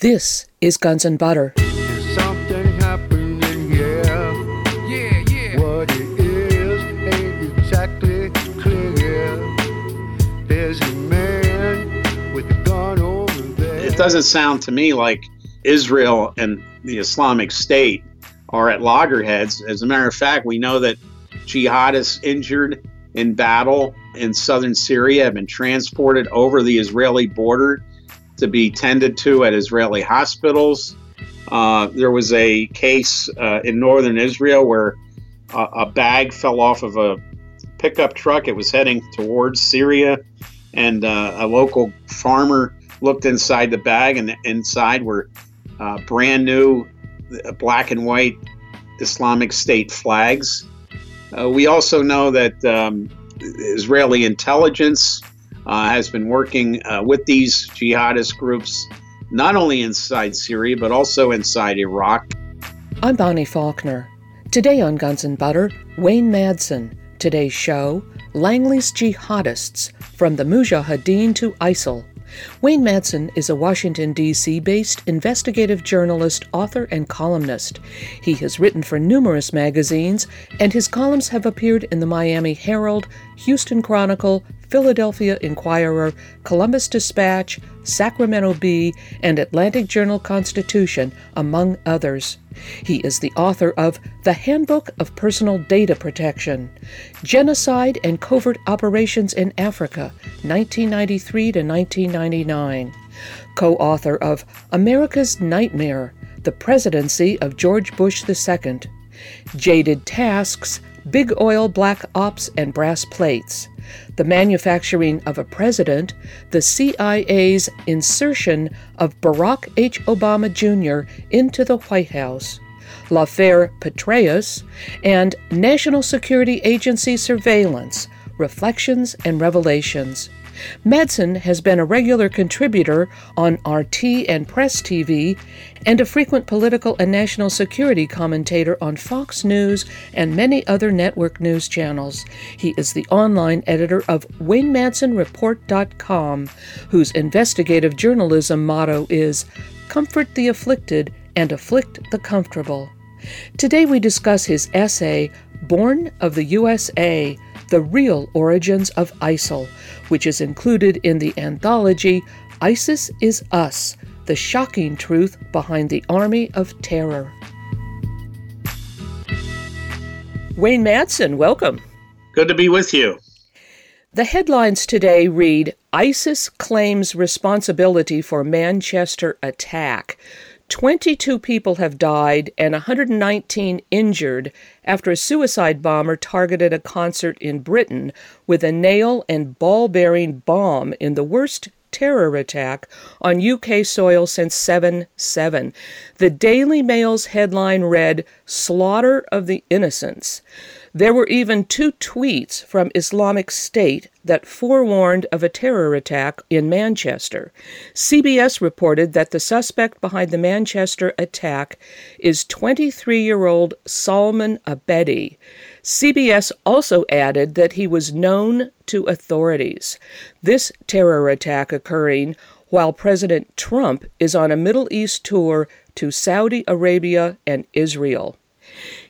This is Guns and Butter. Something happening here. Yeah, yeah. What it is ain't exactly clear. There's a man with a gun over there. It doesn't sound to me like Israel and the Islamic State are at loggerheads. As a matter of fact, we know that jihadists injured in battle in southern Syria have been transported over the Israeli border to be tended to at Israeli hospitals. Uh, there was a case uh, in northern Israel where a, a bag fell off of a pickup truck. It was heading towards Syria, and uh, a local farmer looked inside the bag, and inside were uh, brand new uh, black and white Islamic State flags. Uh, we also know that um, Israeli intelligence uh, has been working uh, with these jihadist groups, not only inside Syria, but also inside Iraq. I'm Bonnie Faulkner. Today on Guns and Butter, Wayne Madsen. Today's show Langley's Jihadists From the Mujahideen to ISIL. Wayne Madsen is a Washington, D.C. based investigative journalist, author, and columnist. He has written for numerous magazines, and his columns have appeared in the Miami Herald, Houston Chronicle, Philadelphia Inquirer, Columbus Dispatch, Sacramento Bee, and Atlanta Journal Constitution, among others. He is the author of The Handbook of Personal Data Protection, Genocide and Covert Operations in Africa, 1993 to 1999, co author of America's Nightmare, The Presidency of George Bush II, Jaded Tasks, Big Oil Black Ops and Brass Plates, The Manufacturing of a President, the CIA's insertion of Barack H. Obama Jr. into the White House, L'Affaire Petraeus, and National Security Agency Surveillance Reflections and Revelations. Madsen has been a regular contributor on RT and Press TV and a frequent political and national security commentator on Fox News and many other network news channels. He is the online editor of WayneMadsenReport.com, whose investigative journalism motto is Comfort the afflicted and afflict the comfortable. Today we discuss his essay, Born of the USA The Real Origins of ISIL, which is included in the anthology ISIS is Us The Shocking Truth Behind the Army of Terror. Wayne Madsen, welcome. Good to be with you. The headlines today read ISIS claims responsibility for Manchester attack. 22 people have died and 119 injured after a suicide bomber targeted a concert in Britain with a nail and ball bearing bomb in the worst terror attack on UK soil since 7 7. The Daily Mail's headline read Slaughter of the Innocents. There were even two tweets from Islamic State that forewarned of a terror attack in Manchester. CBS reported that the suspect behind the Manchester attack is 23 year old Salman Abedi. CBS also added that he was known to authorities. This terror attack occurring while President Trump is on a Middle East tour to Saudi Arabia and Israel.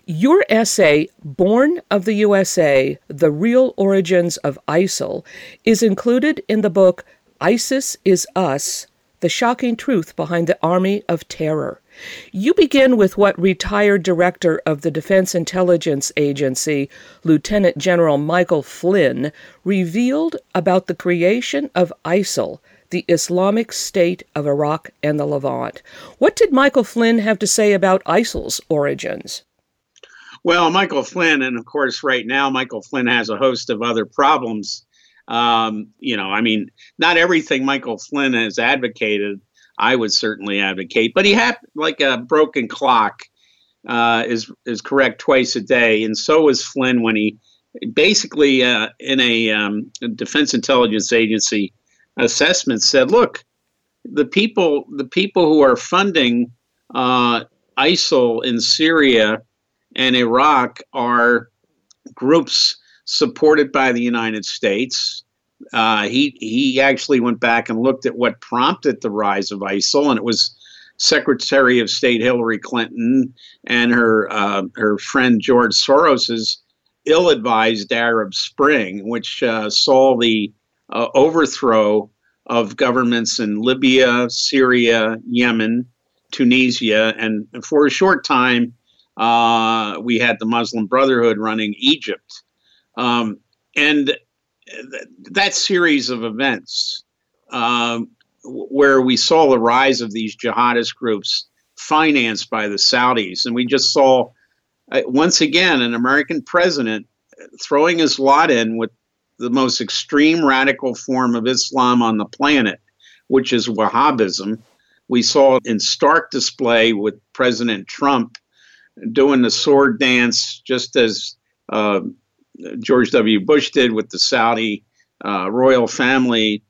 Your essay, Born of the USA The Real Origins of ISIL, is included in the book ISIS is Us The Shocking Truth Behind the Army of Terror. You begin with what retired director of the Defense Intelligence Agency, Lieutenant General Michael Flynn, revealed about the creation of ISIL, the Islamic State of Iraq and the Levant. What did Michael Flynn have to say about ISIL's origins? Well, Michael Flynn, and of course, right now, Michael Flynn has a host of other problems. Um, you know, I mean, not everything Michael Flynn has advocated, I would certainly advocate, but he had like a broken clock. Uh, is is correct twice a day, and so was Flynn when he basically uh, in a um, Defense Intelligence Agency assessment said, "Look, the people the people who are funding uh, ISIL in Syria and Iraq are groups supported by the United States. Uh, he he actually went back and looked at what prompted the rise of ISIL, and it was Secretary of State Hillary Clinton and her uh, her friend George Soros's ill-advised Arab Spring, which uh, saw the uh, overthrow of governments in Libya, Syria, Yemen, Tunisia, and for a short time, uh, we had the Muslim Brotherhood running Egypt. Um, and th- that series of events um, where we saw the rise of these jihadist groups financed by the Saudis. And we just saw, uh, once again, an American president throwing his lot in with the most extreme radical form of Islam on the planet, which is Wahhabism. We saw in stark display with President Trump doing the sword dance, just as uh, George W. Bush did with the Saudi uh, royal family,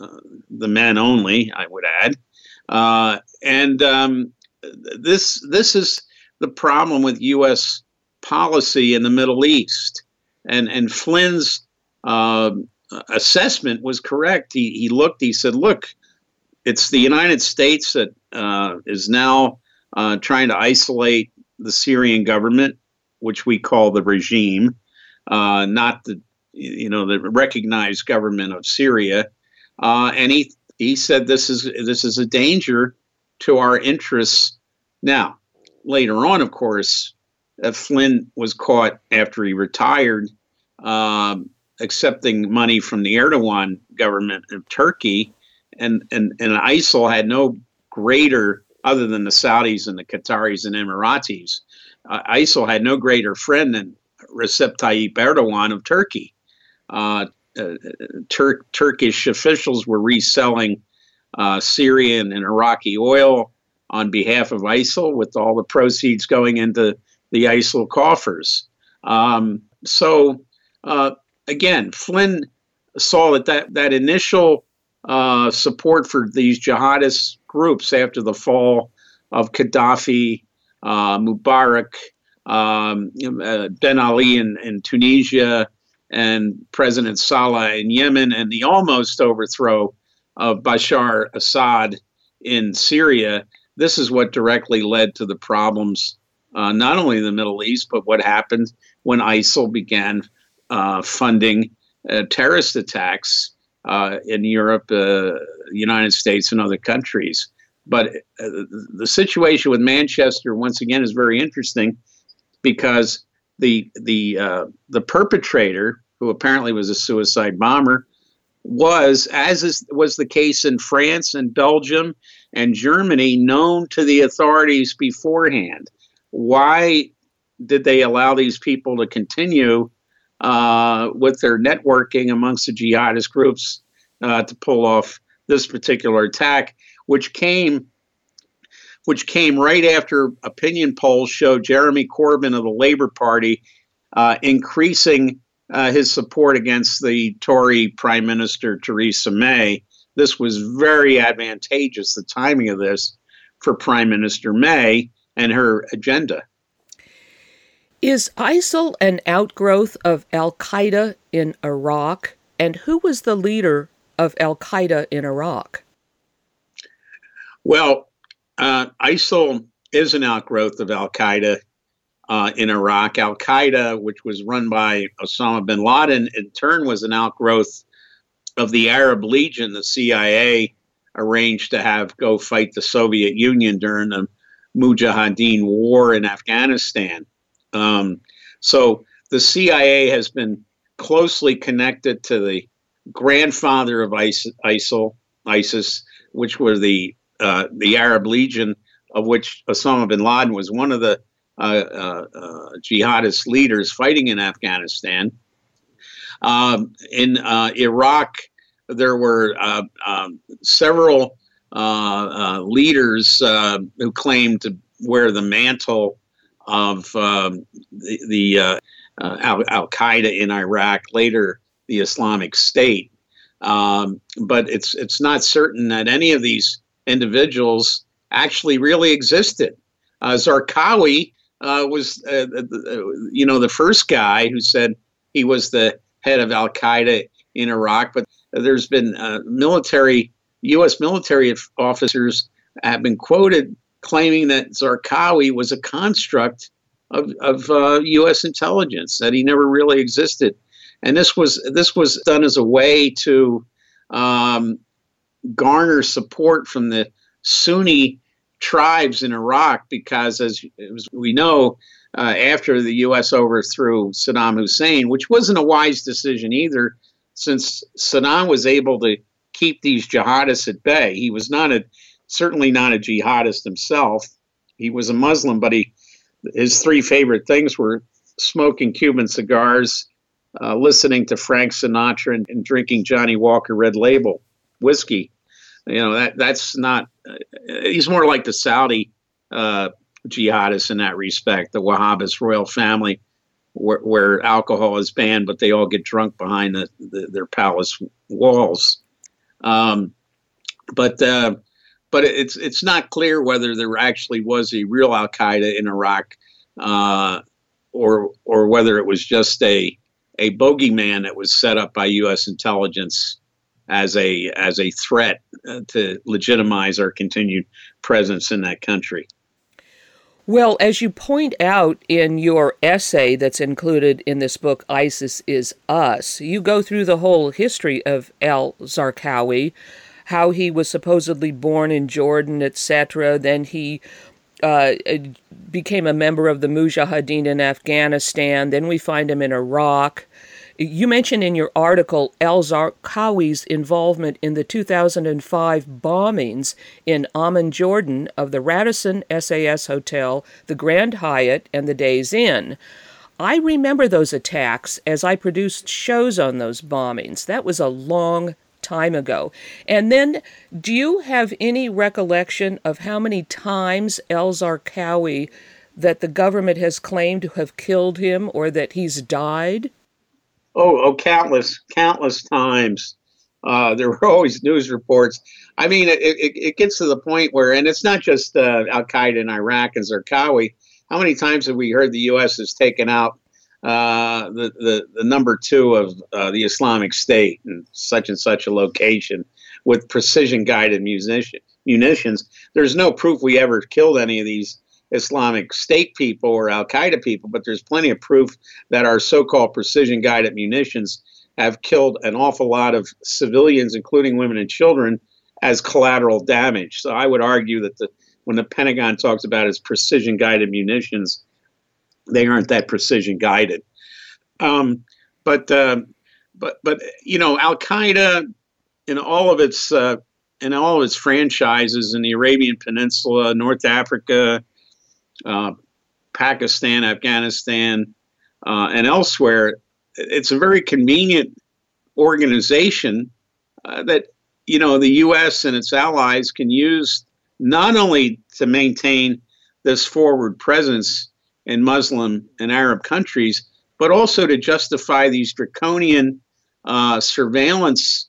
uh, the men only, I would add. Uh, and um, this this is the problem with U.S. policy in the Middle East. And and Flynn's uh, assessment was correct. He, he looked, he said, look, it's the United States that uh, is now uh, trying to isolate the Syrian government, which we call the regime, uh, not the you know the recognized government of Syria. Uh, and he he said this is this is a danger to our interests. Now, later on, of course, uh, Flynn was caught after he retired. Um, accepting money from the Erdogan government of Turkey, and, and, and ISIL had no greater, other than the Saudis and the Qataris and Emiratis, uh, ISIL had no greater friend than Recep Tayyip Erdogan of Turkey. Uh, uh, Tur- Turkish officials were reselling uh, Syrian and Iraqi oil on behalf of ISIL, with all the proceeds going into the ISIL coffers. Um, so uh, again, Flynn saw that that, that initial uh, support for these jihadist groups after the fall of Gaddafi, uh, Mubarak, um, uh, Ben Ali in, in Tunisia, and President Saleh in Yemen, and the almost overthrow of Bashar Assad in Syria. This is what directly led to the problems, uh, not only in the Middle East, but what happened when ISIL began uh, funding uh, terrorist attacks uh, in Europe, the United States, and other countries. But the situation with Manchester, once again, is very interesting because the the uh, the perpetrator, who apparently was a suicide bomber, was, as is, was the case in France and Belgium and Germany, known to the authorities beforehand. Why did they allow these people to continue uh, with their networking amongst the jihadist groups uh, to pull off this particular attack, which came which came right after opinion polls showed Jeremy Corbyn of the Labour Party uh, increasing uh, his support against the Tory Prime Minister Theresa May. This was very advantageous, the timing of this, for Prime Minister May and her agenda. Is ISIL an outgrowth of Al Qaeda in Iraq? And who was the leader of Al Qaeda in Iraq? Well, uh, ISIL is an outgrowth of Al Qaeda uh, in Iraq. Al Qaeda, which was run by Osama bin Laden, in turn was an outgrowth of the Arab Legion, the CIA arranged to have go fight the Soviet Union during the Mujahideen War in Afghanistan. Um, so the CIA has been closely connected to the grandfather of ISIL, ISIS, which were the uh, the Arab Legion, of which Osama bin Laden was one of the uh, uh, uh jihadist leaders fighting in Afghanistan. Um, in uh, Iraq, there were uh, um, several leaders who claimed to wear the mantle of um, the, the uh, uh, Al Qaeda in Iraq, later the Islamic State. Um, but it's it's not certain that any of these individuals actually really existed. Uh, Zarqawi uh, was, uh, you know, the first guy who said he was the head of Al Qaeda in Iraq. But there's been military, U.S. military officers have been quoted claiming that Zarqawi was a construct of, of uh, U.S. intelligence, that he never really existed. And this was this was done as a way to um, garner support from the Sunni tribes in Iraq, because as, as we know, uh, after the U.S. overthrew Saddam Hussein, which wasn't a wise decision either, since Saddam was able to keep these jihadists at bay. He was not a certainly not a jihadist himself. He was a Muslim, but he his three favorite things were smoking Cuban cigars, uh, listening to Frank Sinatra, and, and, drinking Johnnie Walker Red Label whiskey. You know that that's not. Uh, he's more like the Saudi uh, jihadists in that respect, the Wahhabist royal family, where, where, alcohol is banned, but they all get drunk behind the, the, their palace walls. Um, but uh, but it's it's not clear whether there actually was a real Al Qaeda in Iraq, uh, or or whether it was just a a bogeyman that was set up by U.S. intelligence as a as a threat uh, to legitimize our continued presence in that country. Well, as you point out in your essay that's included in this book, ISIS is Us, you go through the whole history of al Zarqawi, how he was supposedly born in Jordan, etc. Then he uh, became a member of the Mujahideen in Afghanistan. Then we find him in Iraq. You mentioned in your article al Zarqawi's involvement in the 2005 bombings in Amman, Jordan, of the Radisson SAS Hotel, the Grand Hyatt, and the Days Inn. I remember those attacks as I produced shows on those bombings. That was a long time ago. And then, do you have any recollection of how many times al Zarqawi that the government has claimed to have killed him or that he's died? Oh, oh, countless, countless times. Uh, there were always news reports. I mean, it, it, it, gets to the point where, and it's not just uh, Al Qaeda in Iraq and Zarqawi. How many times have we heard the U.S. has taken out uh, the, the, the number two of uh, the Islamic State in such and such a location with precision guided munitions? There's no proof we ever killed any of these Islamic State people or Al Qaeda people, but there's plenty of proof that our so called precision guided munitions have killed an awful lot of civilians, including women and children, as collateral damage. So I would argue that the, when the Pentagon talks about its precision guided munitions, they aren't that precision guided. Um, but uh, but but you know, Al Qaeda in all of its uh, in all of its franchises in the Arabian Peninsula, North Africa, uh, Pakistan, Afghanistan, uh, and elsewhere, it's a very convenient organization uh, that you know the U.S. and its allies can use not only to maintain this forward presence in Muslim and Arab countries, but also to justify these draconian uh, surveillance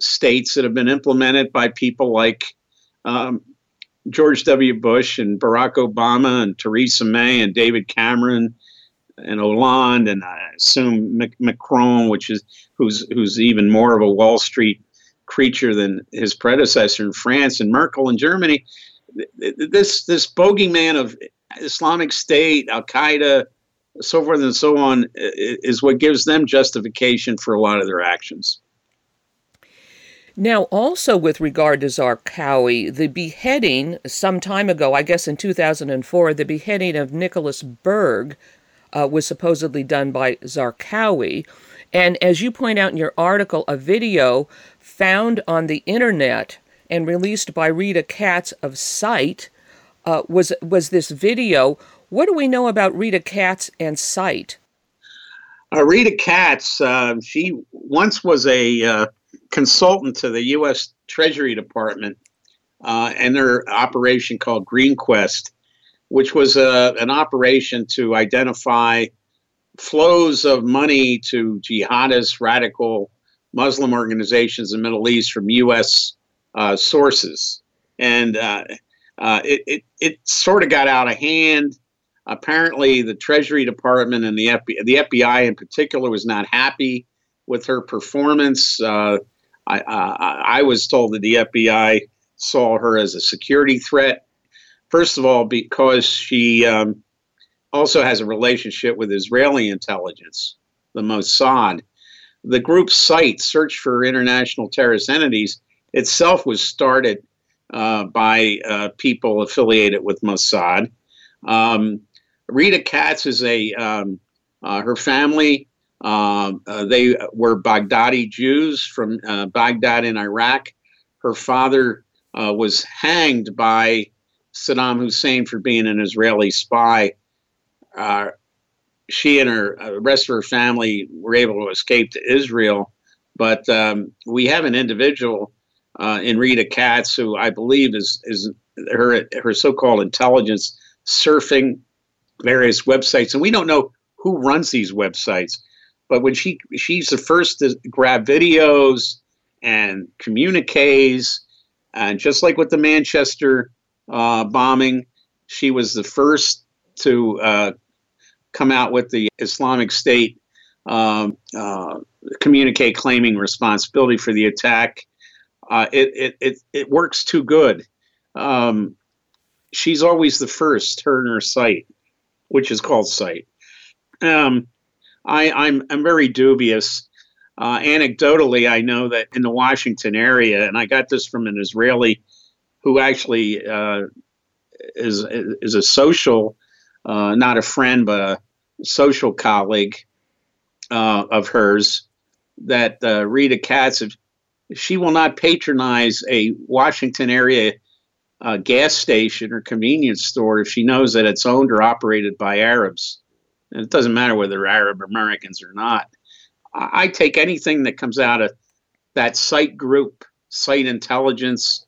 states that have been implemented by people like um, George W. Bush and Barack Obama and Theresa May and David Cameron and Hollande and I assume Macron, which is who's who's even more of a Wall Street creature than his predecessor in France and Merkel in Germany. This this bogeyman of Islamic State, Al Qaeda, so forth and so on, is what gives them justification for a lot of their actions. Now, also with regard to Zarqawi, the beheading some time ago, I guess in 2004, the beheading of Nicholas Berg uh, was supposedly done by Zarqawi. And as you point out in your article, a video found on the internet and released by Rita Katz of SITE uh, was was this video. What do we know about Rita Katz and SITE? Uh, Rita Katz, uh, she once was a uh, consultant to the U.S. Treasury Department uh, and their operation called Green Quest, which was uh, an operation to identify flows of money to jihadist radical Muslim organizations in the Middle East from U.S. Sources. And uh, it, it, it sort of got out of hand. Apparently, the Treasury Department and the FBI, the FBI in particular, was not happy with her performance. Uh, I, I, I, was told that the FBI saw her as a security threat. First of all, because she um, also has a relationship with Israeli intelligence, the Mossad. The group's site, Search for International Terrorist Entities, itself was started uh, by uh, people affiliated with Mossad. Um, Rita Katz is a um, uh, her family. Um, uh, they were Baghdadi Jews from uh, Baghdad in Iraq. Her father was hanged by Saddam Hussein for being an Israeli spy. she and her the rest of her family were able to escape to Israel, but um, we have an individual in Rita Katz who I believe is is her her so-called intelligence surfing various websites, and we don't know who runs these websites. But when she she's the first to grab videos and communiques, and just like with the Manchester uh, bombing, she was the first to uh, come out with the Islamic State um, uh, communique claiming responsibility for the attack. Uh, it, it, it, it works too good. Um, she's always the first, and her site which is called SITE. Um, I, I'm I'm very dubious. Uh, anecdotally, I know that in the Washington area, and I got this from an Israeli who actually uh, is is a social, uh, not a friend, but a social colleague uh, of hers. That uh, Rita Katz, she will not patronize a Washington area uh, gas station or convenience store if she knows that it's owned or operated by Arabs. And it doesn't matter whether they're Arab Americans or not. I, I take anything that comes out of that site group, site intelligence,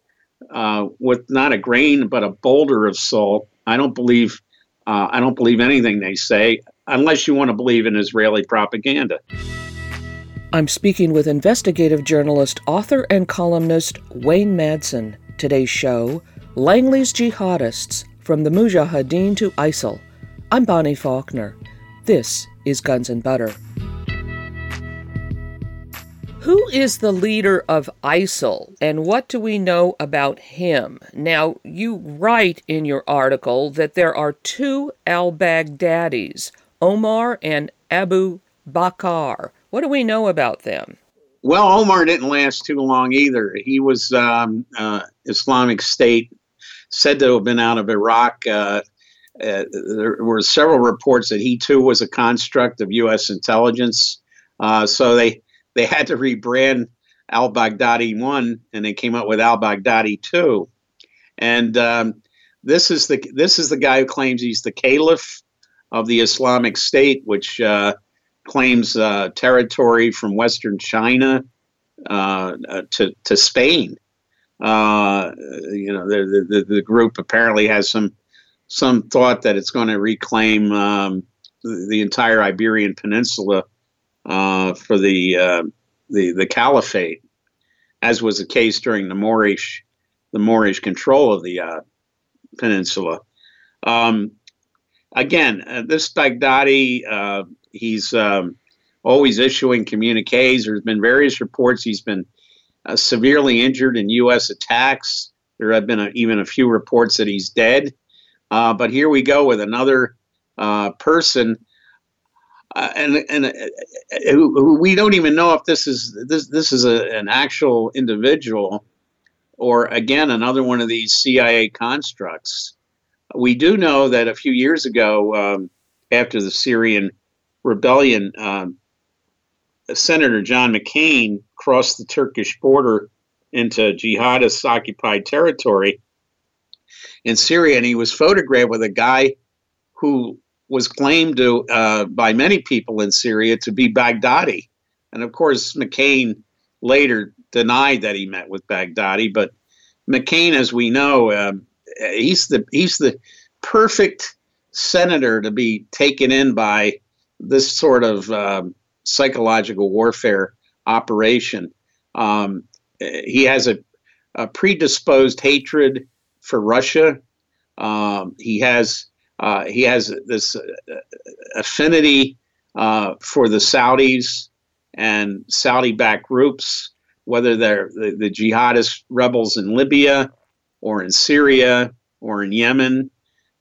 uh, with not a grain but a boulder of salt. I don't believe. Uh, I don't believe anything they say, unless you want to believe in Israeli propaganda. I'm speaking with investigative journalist, author, and columnist Wayne Madsen. Today's show Langley's Jihadists From the Mujahideen to ISIL. I'm Bonnie Faulkner. This is Guns and Butter. Who is the leader of ISIL and what do we know about him? Now, you write in your article that there are two al Baghdadis, Omar and Abu Bakr. What do we know about them? Well, Omar didn't last too long either. He was um, uh, Islamic State said to have been out of Iraq. Uh, uh, there were several reports that he too was a construct of U.S. intelligence. Uh, so they they had to rebrand al Baghdadi one, and they came up with al Baghdadi two. And um, this is the this is the guy who claims he's the caliph of the Islamic State, which uh, claims uh, territory from Western China uh, to to Spain. Uh, you know, the, the, the group apparently has some some thought that it's going to reclaim um, the, entire Iberian Peninsula uh, for the, uh, the the caliphate, as was the case during the Moorish the Moorish control of the uh, peninsula. Um, again, uh, this Baghdadi, uh, he's um, always issuing communiques. There's been various reports he's been uh, severely injured in U.S. attacks. There have been a, even a few reports that he's dead. Uh, but here we go with another uh, person, uh, and and uh, who, who, we don't even know if this is this this is a, an actual individual, or again another one of these CIA constructs. We do know that a few years ago, um, after the Syrian rebellion, um, Senator John McCain crossed the Turkish border into jihadist occupied territory in Syria, and he was photographed with a guy who was claimed to uh, by many people in Syria to be Baghdadi, and of course McCain later denied that he met with Baghdadi. But McCain, as we know, um, he's the he's the perfect senator to be taken in by this sort of um, psychological warfare operation. Um, he has a, a, predisposed hatred for Russia. Um, he has uh, he has this uh, affinity uh, for the Saudis and Saudi-backed groups, whether they're the, the jihadist rebels in Libya or in Syria or in Yemen.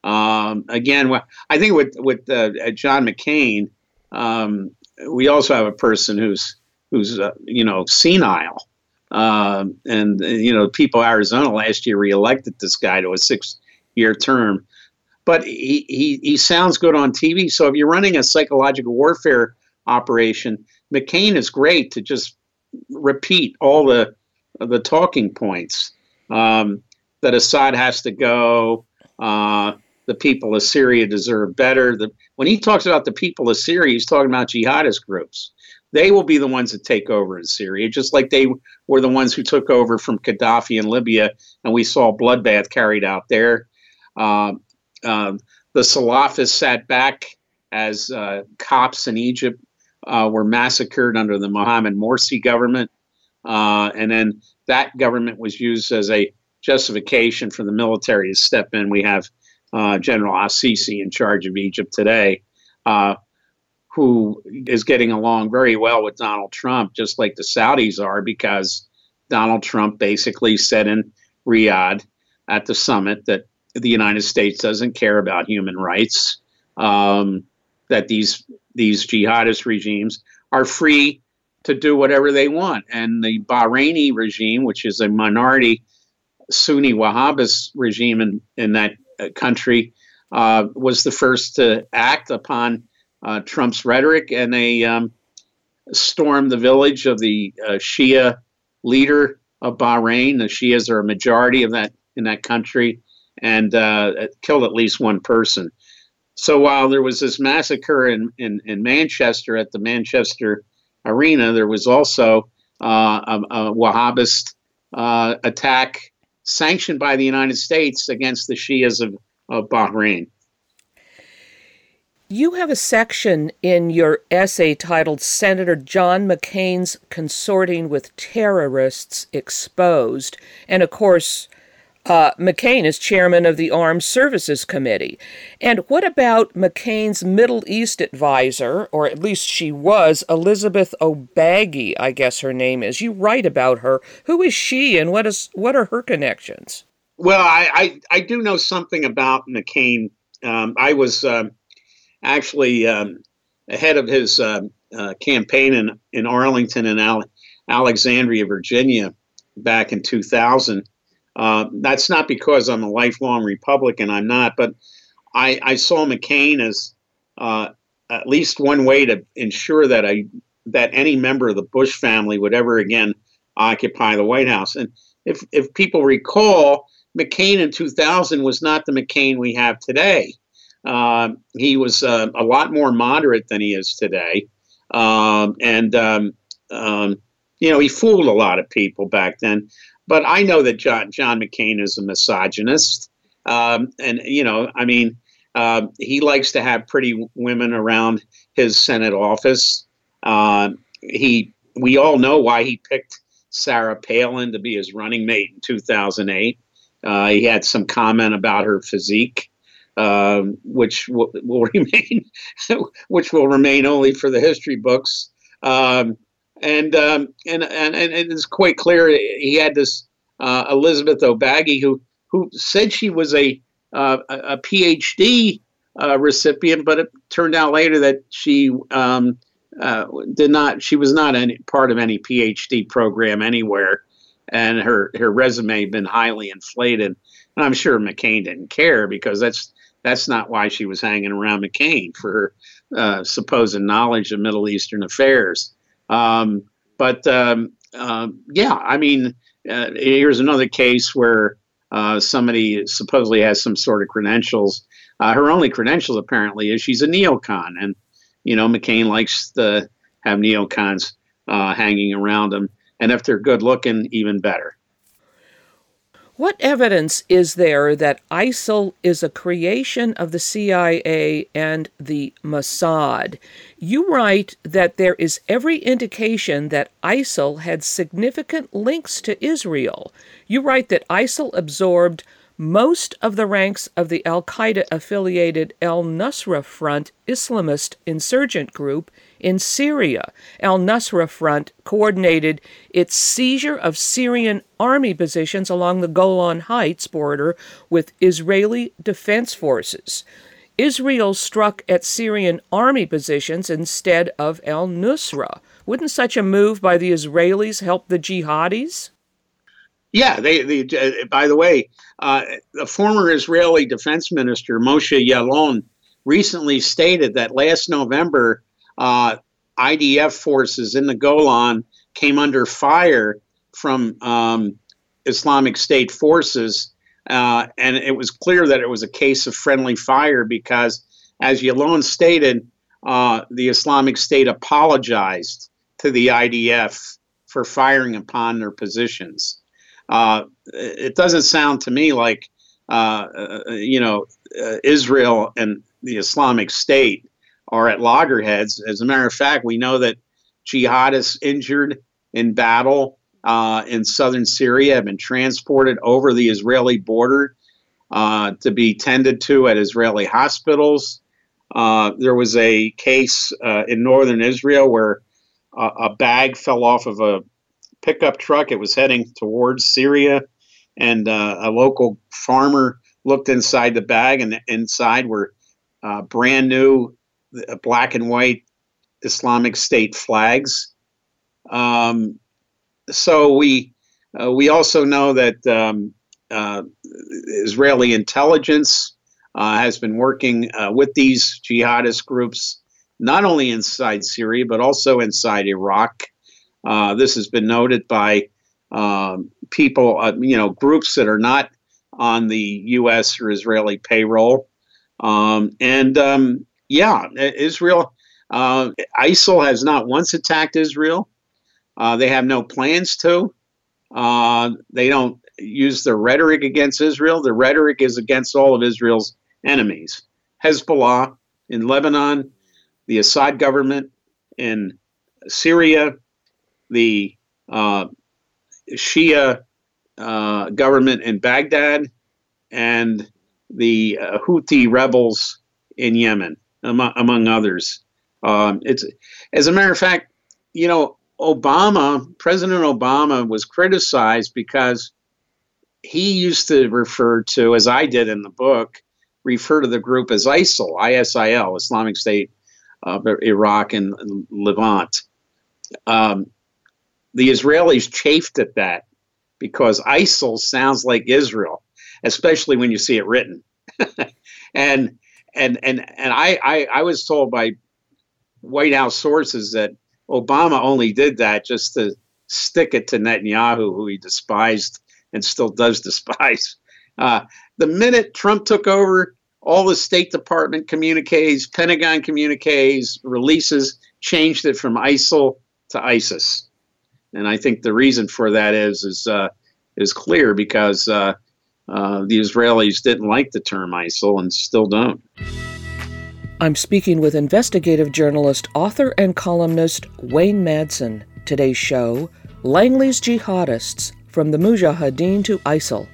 Um, again, I think with with uh, John McCain, um, we also have a person who's who's uh, you know senile, um, and you know people Arizona last year reelected this guy to a six year term, but he, he he sounds good on TV. So if you're running a psychological warfare operation, McCain is great to just repeat all the the talking points um, that Assad has to go. Uh, the people of Syria deserve better. The, when he talks about the people of Syria, he's talking about jihadist groups. They will be the ones that take over in Syria, just like they were the ones who took over from Gaddafi in Libya, and we saw bloodbath carried out there. Uh, uh, the Salafists sat back as uh, Copts in Egypt uh, were massacred under the Mohammed Morsi government. Uh, and then that government was used as a justification for the military to step in. We have uh, General el-Sisi in charge of Egypt today, uh, who is getting along very well with Donald Trump, just like the Saudis are, because Donald Trump basically said in Riyadh at the summit that the United States doesn't care about human rights, um, that these these jihadist regimes are free to do whatever they want. And the Bahraini regime, which is a minority Sunni Wahhabist regime in, in that country, uh, was the first to act upon uh, Trump's rhetoric, and they um, stormed the village of the uh, Shia leader of Bahrain. The Shias are a majority of that in that country, and uh, killed at least one person. So while there was this massacre in, in, in Manchester at the Manchester Arena, there was also uh, a, a, Wahhabist uh, attack sanctioned by the United States against the Shias of, of Bahrain. You have a section in your essay titled Senator John McCain's Consorting with Terrorists Exposed. And of course, uh, McCain is chairman of the Armed Services Committee. And what about McCain's Middle East advisor, or at least she was, Elizabeth O'Bagy, I guess her name is? You write about her. Who is she and what is what are her connections? Well, I, I, I do know something about McCain. Um, I was um, actually um, ahead of his uh, uh, campaign in, in Arlington and Ale- Alexandria, Virginia, back in 2000 uh, that's not because I'm a lifelong Republican. I'm not, but I, I saw McCain as uh, at least one way to ensure that I that any member of the Bush family would ever again occupy the White House. And if if people recall, McCain in 2000 was not the McCain we have today. Uh, he was uh, a lot more moderate than he is today, um, and um, um, you know he fooled a lot of people back then. But I know that John John McCain is a misogynist, um, and you know, I mean, uh, he likes to have pretty women around his Senate office. Uh, he, we all know why he picked Sarah Palin to be his running mate in 2008. Uh, he had some comment about her physique, um, which will, will remain, which will remain only for the history books. Um, and um, and, and and it's quite clear he had this uh, Elizabeth O'Bagy who who said she was a uh, a PhD uh, recipient, but it turned out later that she um, uh, did not. She was not any part of any PhD program anywhere, and her her resume had been highly inflated. And I'm sure McCain didn't care because that's that's not why she was hanging around McCain for her uh, supposed knowledge of Middle Eastern affairs. Um, but um, uh, yeah, I mean, uh, here's another case where uh, somebody supposedly has some sort of credentials. Uh, her only credentials apparently is she's a neocon, and you know McCain likes to have neocons uh, hanging around him, and if they're good looking, even better. What evidence is there that ISIL is a creation of the CIA and the Mossad? You write that there is every indication that ISIL had significant links to Israel. You write that ISIL absorbed most of the ranks of the Al Qaeda affiliated Al Nusra Front Islamist insurgent group In Syria, al Nusra Front coordinated its seizure of Syrian army positions along the Golan Heights border with Israeli defense forces. Israel struck at Syrian army positions instead of al Nusra. Wouldn't such a move by the Israelis help the jihadis? Yeah, they. they uh, by the way, uh, the former Israeli defense minister Moshe Yaalon recently stated that last November, uh, IDF forces in the Golan came under fire from um, Islamic State forces, uh, and it was clear that it was a case of friendly fire because, as Yaalon stated, uh, the Islamic State apologized to the IDF for firing upon their positions. Uh, it doesn't sound to me like uh, uh, you know uh, Israel and the Islamic State are at loggerheads. As a matter of fact, we know that jihadists injured in battle uh, in southern Syria have been transported over the Israeli border uh, to be tended to at Israeli hospitals. there was a case in northern Israel where a bag fell off of a pickup truck. It was heading towards Syria, and uh, a local farmer looked inside the bag, and inside were uh, brand new uh, black and white Islamic State flags. Um, so we uh, we also know that um, uh, Israeli intelligence uh, has been working with these jihadist groups, not only inside Syria but also inside Iraq. Uh, this has been noted by um, people, uh, you know, groups that are not on the U.S. or Israeli payroll. Um, and um, yeah, Israel, uh, ISIL has not once attacked Israel. Uh, they have no plans to. Uh, they don't use their rhetoric against Israel. The rhetoric is against all of Israel's enemies Hezbollah in Lebanon, the Assad government in Syria, the uh, Shia uh, government in Baghdad and the uh, Houthi rebels in Yemen, among, among others. Um, it's as a matter of fact, you know, Obama, President Obama, was criticized because he used to refer to, as I did in the book, refer to the group as ISIL, ISIL, Islamic State of Iraq and Levant. Um, the Israelis chafed at that because ISIL sounds like Israel, especially when you see it written. and and and and I, I I was told by White House sources that Obama only did that just to stick it to Netanyahu, who he despised and still does despise. Uh, the minute Trump took over, all the State Department communiques, Pentagon communiques, releases changed it from ISIL to ISIS and I think the reason for that is is uh, is clear because uh, uh, the Israelis didn't like the term ISIL and still don't. I'm speaking with investigative journalist, author, and columnist Wayne Madsen. Today's show: Langley's Jihadists from the Mujahideen to ISIL.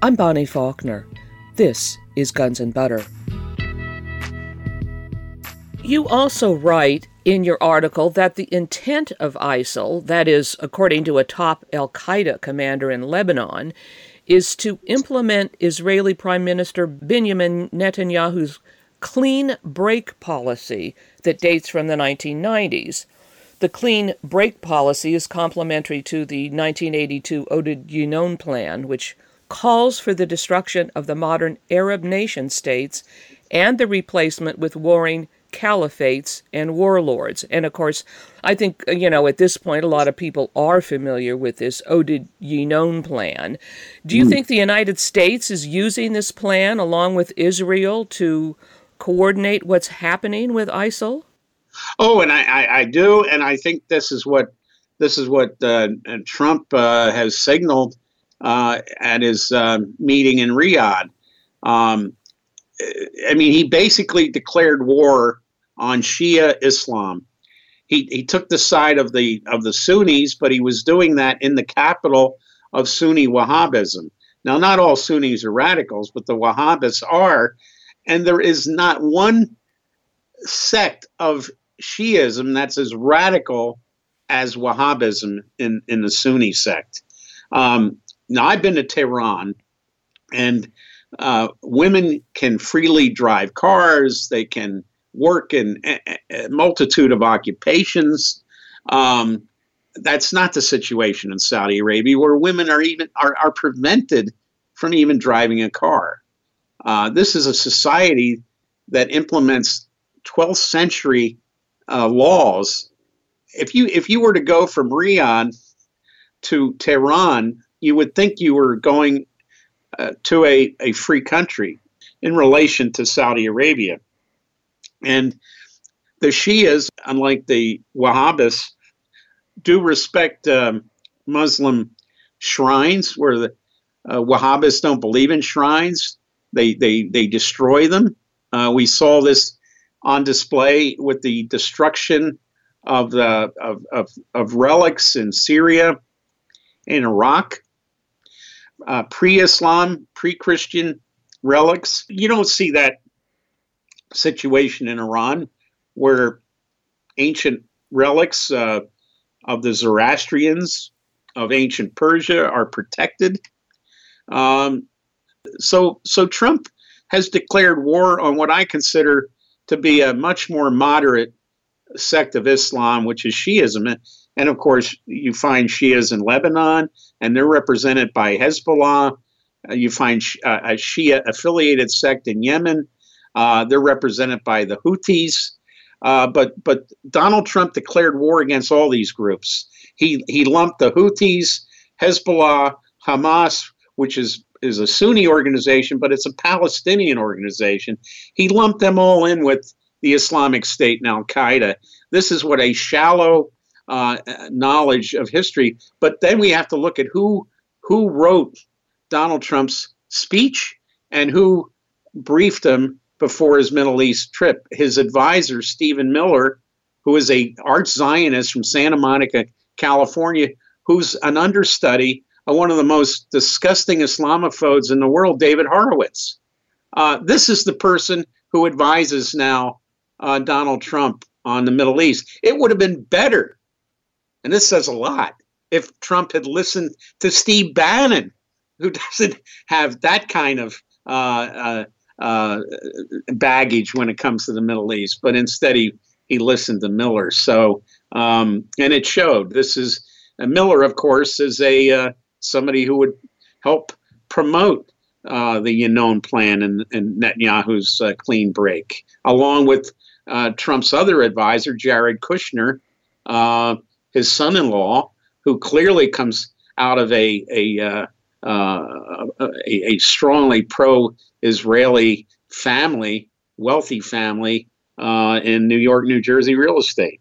I'm Bonnie Faulkner. This is Guns and Butter. You also write in your article that the intent of ISIL, that is, according to a top Al Qaeda commander in Lebanon, is to implement Israeli Prime Minister Benjamin Netanyahu's clean break policy that dates from the 1990s. The clean break policy is complementary to the 1982 Oded Yinon plan, which calls for the destruction of the modern Arab nation states and the replacement with warring caliphates and warlords. And of course, I think, uh, you know, at this point, a lot of people are familiar with this Oded Yinon plan. Do you mm. think the United States is using this plan along with Israel to coordinate what's happening with ISIL? Oh, and I, I, I do, and I think this is what this is what uh, Trump uh, has signaled uh, at his uh, meeting in Riyadh. Um, I mean, he basically declared war on Shia Islam. He, he took the side of the of the Sunnis, but he was doing that in the capital of Sunni Wahhabism. Now, not all Sunnis are radicals, but the Wahhabis are, and there is not one sect of Shiism that's as radical as Wahhabism in, in the Sunni sect. Um, now, I've been to Tehran, and uh, women can freely drive cars, they can work in a, a multitude of occupations. Um, that's not the situation in Saudi Arabia, where women are even are, are prevented from even driving a car. Uh, this is a society that implements 12th century uh, laws. If you if you were to go from Riyadh to Tehran, you would think you were going uh, to a, a free country in relation to Saudi Arabia. And the Shias, unlike the Wahhabis, do respect um, Muslim shrines where the uh, Wahhabis don't believe in shrines. They, they, they destroy them. Uh, we saw this on display with the destruction of, the, of, of, of relics in Syria and Iraq. Uh, pre Islam, pre Christian relics. You don't see that situation in Iran where ancient relics uh, of the Zoroastrians of ancient Persia are protected. Um, so, so Trump has declared war on what I consider to be a much more moderate sect of Islam, which is Shiism. And of course, you find Shias in Lebanon, and they're represented by Hezbollah. Uh, you find uh, a Shia affiliated sect in Yemen. Uh, they're represented by the Houthis. Uh, but but Donald Trump declared war against all these groups. He he lumped the Houthis, Hezbollah, Hamas, which is is a Sunni organization, but it's a Palestinian organization. He lumped them all in with the Islamic State and Al Qaeda. This is what a shallow uh, knowledge of history. But then we have to look at who who wrote Donald Trump's speech and who briefed him before his Middle East trip. His advisor, Stephen Miller, who is a arch Zionist from Santa Monica, California, who's an understudy of one of the most disgusting Islamophobes in the world, David Horowitz. Uh, this is the person who advises now uh, Donald Trump on the Middle East. It would have been better, and this says a lot, if Trump had listened to Steve Bannon, who doesn't have that kind of uh, uh uh, baggage when it comes to the Middle East, but instead he, he listened to Miller. So, um, and it showed. This is Miller, of course, is a uh, somebody who would help promote uh, the Yinon plan and, and Netanyahu's uh, clean break, along with uh, Trump's other advisor, Jared Kushner, uh, his son-in-law, who clearly comes out of a a, a, a strongly pro Israeli family, wealthy family uh, in New York, New Jersey real estate.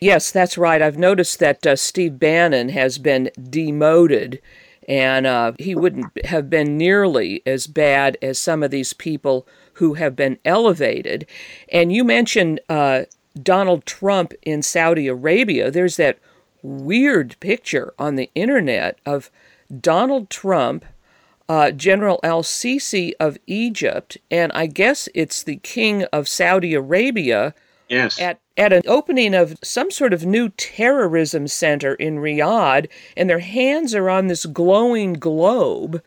Yes, that's right. I've noticed that uh, Steve Bannon has been demoted, and uh, he wouldn't have been nearly as bad as some of these people who have been elevated. And you mentioned uh, Donald Trump in Saudi Arabia. There's that weird picture on the internet of Donald Trump uh, General al Sisi of Egypt, and I guess it's the king of Saudi Arabia. Yes. At, at an opening of some sort of new terrorism center in Riyadh, and their hands are on this glowing globe.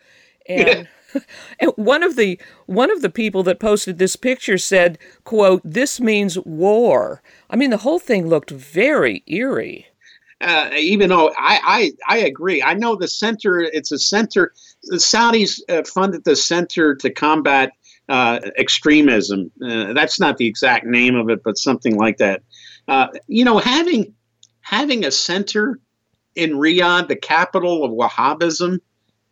And. and one of the one of the people that posted this picture said quote this means war i mean the whole thing looked very eerie uh, even though I, I, I agree, I know the center. It's a center. The Saudis uh, funded the center to combat uh, extremism. Uh, that's not the exact name of it, but something like that. Uh, you know, having having a center in Riyadh, the capital of Wahhabism,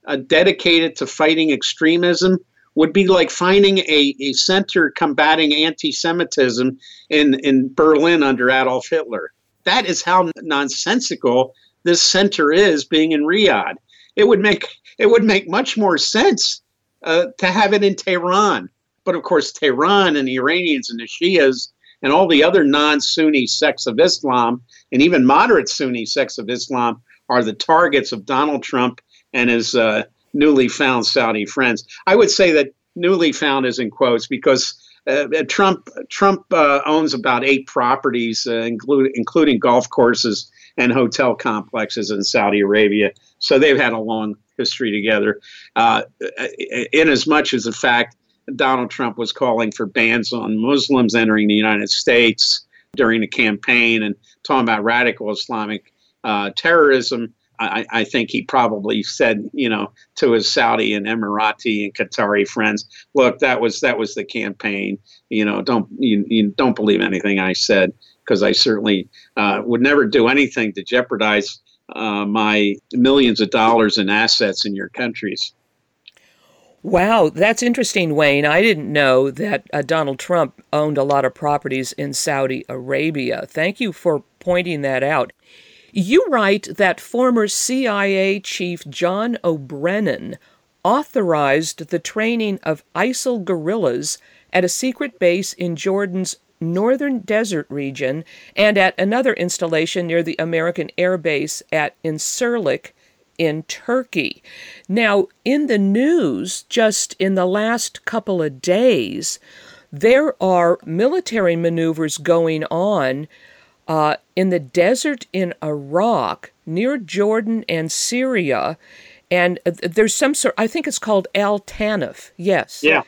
uh, dedicated to fighting extremism, would be like finding a, a center combating anti-Semitism in in Berlin under Adolf Hitler that is how nonsensical this center is being in Riyadh. It would make it would make much more sense uh, to have it in Tehran. But of course, Tehran and the Iranians and the Shias and all the other non-Sunni sects of Islam and even moderate Sunni sects of Islam are the targets of Donald Trump and his uh, newly found Saudi friends. I would say that newly found is in quotes because uh, Trump Trump uh, owns about eight properties, uh, including including golf courses and hotel complexes in Saudi Arabia. So they've had a long history together. Uh, in as much as the fact Donald Trump was calling for bans on Muslims entering the United States during the campaign and talking about radical Islamic uh, terrorism. I, I, think he probably said, you know, to his Saudi and Emirati and Qatari friends, "Look, that was that was the campaign. You know, don't you, you don't believe anything I said because I certainly uh, would never do anything to jeopardize uh, my millions of dollars in assets in your countries." Wow, that's interesting, Wayne. I didn't know that uh, Donald Trump owned a lot of properties in Saudi Arabia. Thank you for pointing that out. You write that former CIA Chief John O. Brennan authorized the training of ISIL guerrillas at a secret base in Jordan's northern desert region and at another installation near the American Air Base at Incirlik in Turkey. Now, in the news, just in the last couple of days, there are military maneuvers going on uh, in the desert in Iraq, near Jordan and Syria. And uh, there's some sort, I think it's called Al Tanf. Yes. Yeah.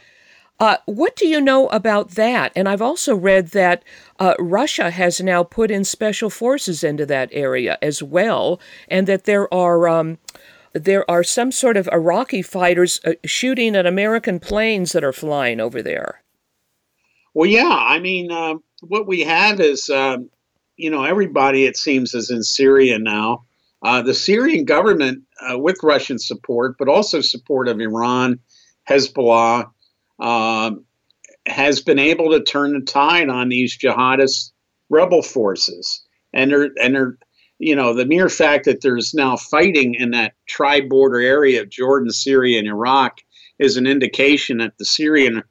Uh, what do you know about that? And I've also read that uh, Russia has now put in special forces into that area as well, and that there are um, there are some sort of Iraqi fighters uh, shooting at American planes that are flying over there. Well, yeah, I mean, uh, what we have is, um, you know, everybody it seems is in Syria now. Uh, the Syrian government, uh, with Russian support, but also support of Iran, Hezbollah, um, has been able to turn the tide on these jihadist rebel forces, and they're and they're you know the mere fact that there's now fighting in that tri-border area of Jordan, Syria, and Iraq is an indication that the Syrian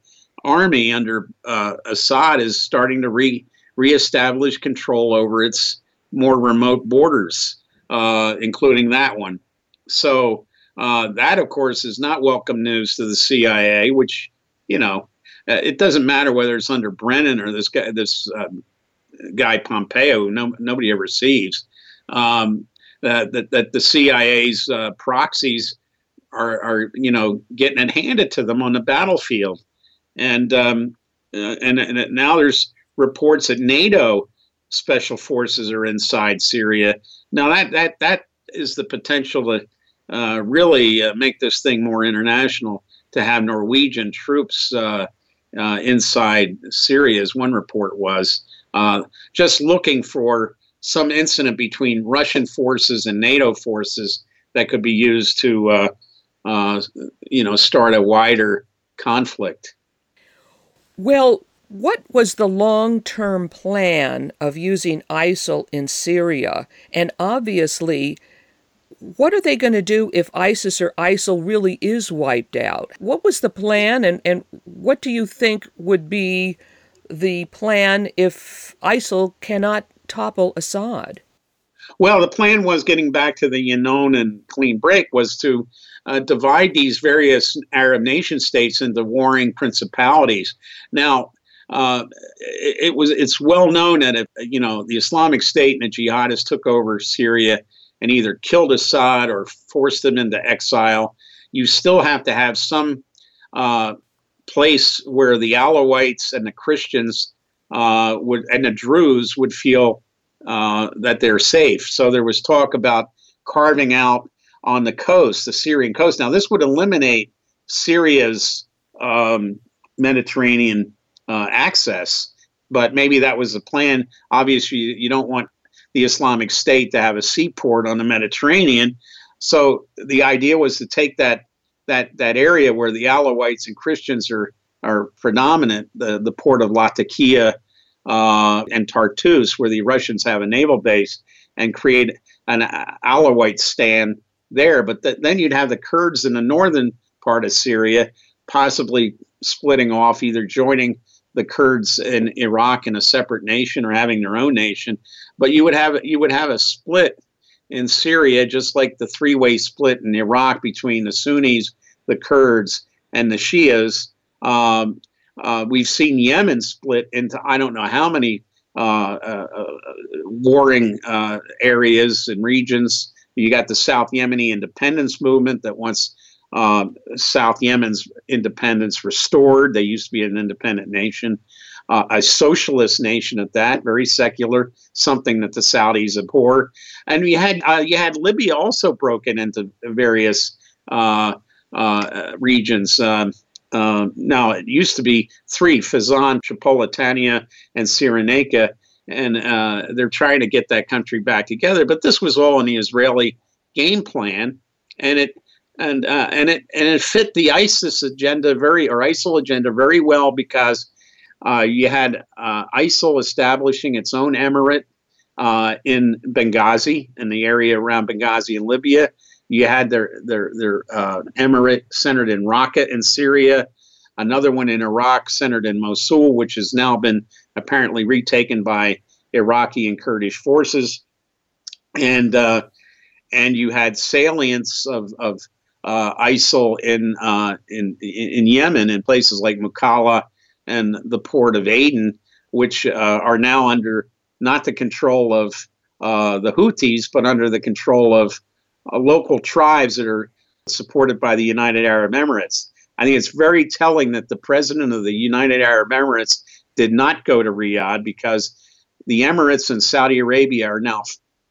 army under uh, Assad is starting to re reestablish control over its more remote borders, uh, including that one. So uh, that, of course, is not welcome news to the CIA, which you know, uh, it doesn't matter whether it's under Brennan or this guy, this um, guy Pompeo, no, nobody ever sees. Um, that, that, that the CIA's uh, proxies are, are, you know, getting it handed to them on the battlefield. And, um, uh, and, and now there's reports that NATO special forces are inside Syria. Now that, that, that is the potential to uh, really uh, make this thing more international to have Norwegian troops uh, uh, inside Syria, as one report was, uh, just looking for some incident between Russian forces and NATO forces that could be used to, uh, you know, start a wider conflict. Well, what was the long term plan of using ISIL in Syria? And obviously, what are they going to do if ISIS or ISIL really is wiped out? What was the plan, and, and what do you think would be the plan if ISIL cannot topple Assad? Well, the plan was getting back to the Yinon and clean break was to uh, divide these various Arab nation states into warring principalities. Now, uh, it, it, was it's well known that if, you know the Islamic State and the jihadists took over Syria and either killed Assad or forced them into exile. You still have to have some uh, place where the Alawites and the Christians uh, would and the Druze would feel uh, that they're safe. So there was talk about carving out on the coast, the Syrian coast. Now this would eliminate Syria's um, Mediterranean uh, access, but maybe that was the plan. Obviously, you don't want the Islamic State to have a seaport on the Mediterranean. So the idea was to take that that that area where the Alawites and Christians are are predominant, the the port of Latakia uh, and Tartus, where the Russians have a naval base, and create an Alawitestan there. But th- then you'd have the Kurds in the northern part of Syria, possibly splitting off, either joining the Kurds in Iraq in a separate nation or having their own nation, but you would have you would have a split in Syria, just like the three-way split in Iraq between the Sunnis, the Kurds, and the Shias. Um, uh, we've seen Yemen split into I don't know how many uh, uh, uh warring uh, areas and regions. You got the South Yemeni independence movement that wants um, South Yemen's independence restored. They used to be an independent nation, uh, a socialist nation at that, very secular, something that the Saudis abhor. And you had you had Libya also broken into various regions. Um, uh, now, it used to be three Fezzan, Tripolitania, and Cyrenaica, and uh, they're trying to get that country back together. But this was all in the Israeli game plan, and it and uh, and it and it fit the ISIS agenda very or ISIL agenda very well because uh, you had uh, ISIL establishing its own emirate uh, in Benghazi in the area around Benghazi in Libya. You had their their their uh, emirate centered in Raqqa in Syria, another one in Iraq centered in Mosul, which has now been apparently retaken by Iraqi and Kurdish forces, and uh, and you had salients of of uh, ISIL in, uh, in in Yemen in places like Mukalla and the port of Aden, which uh, are now under not the control of uh, the Houthis, but under the control of uh, local tribes that are supported by the United Arab Emirates. I think it's very telling that the president of the United Arab Emirates did not go to Riyadh because the Emirates and Saudi Arabia are now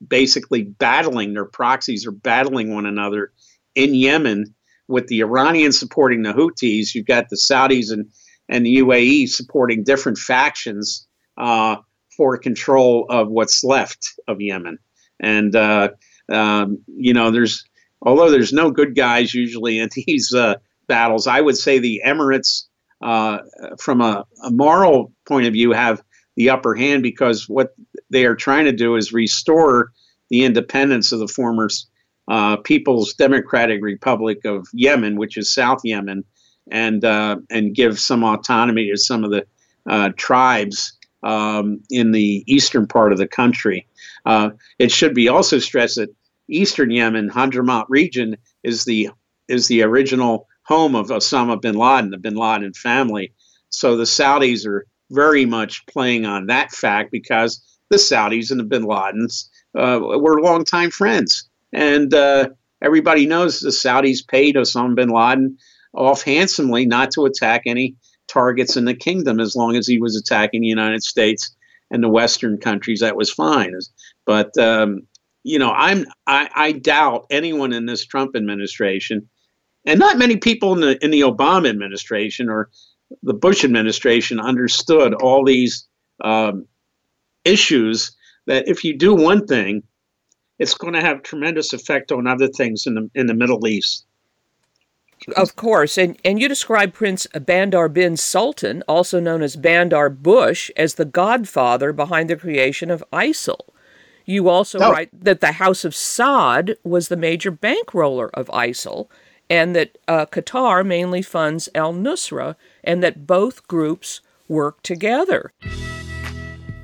basically battling, their proxies are battling one another in Yemen with the Iranians supporting the Houthis. You've got the Saudis and, and the UAE supporting different factions uh, for control of what's left of Yemen. And uh, um, you know, there's although there's no good guys usually in these uh, battles, I would say the Emirates, uh, from a, a, moral point of view, have the upper hand because what they are trying to do is restore the independence of the former uh, People's Democratic Republic of Yemen, which is South Yemen, and uh, and give some autonomy to some of the uh, tribes um, in the eastern part of the country. Uh, it should be also stressed that eastern Yemen, Hadramaut region, is the is the original home of Osama bin Laden, the bin Laden family. So the Saudis are very much playing on that fact because the Saudis and the bin Ladens uh, were longtime friends. And uh, everybody knows the Saudis paid Osama bin Laden off handsomely not to attack any targets in the kingdom as long as he was attacking the United States and the Western countries. That was fine. But um, you know, I'm I, I doubt anyone in this Trump administration, and not many people in the in the Obama administration or the Bush administration understood all these um, issues. That if you do one thing, it's going to have tremendous effect on other things in the in the Middle East. Of course, and and you describe Prince Bandar bin Sultan, also known as Bandar Bush, as the godfather behind the creation of ISIL. You also oh. write that the House of Saud was the major bankroller of ISIL, and that uh, Qatar mainly funds al Nusra, and that both groups work together.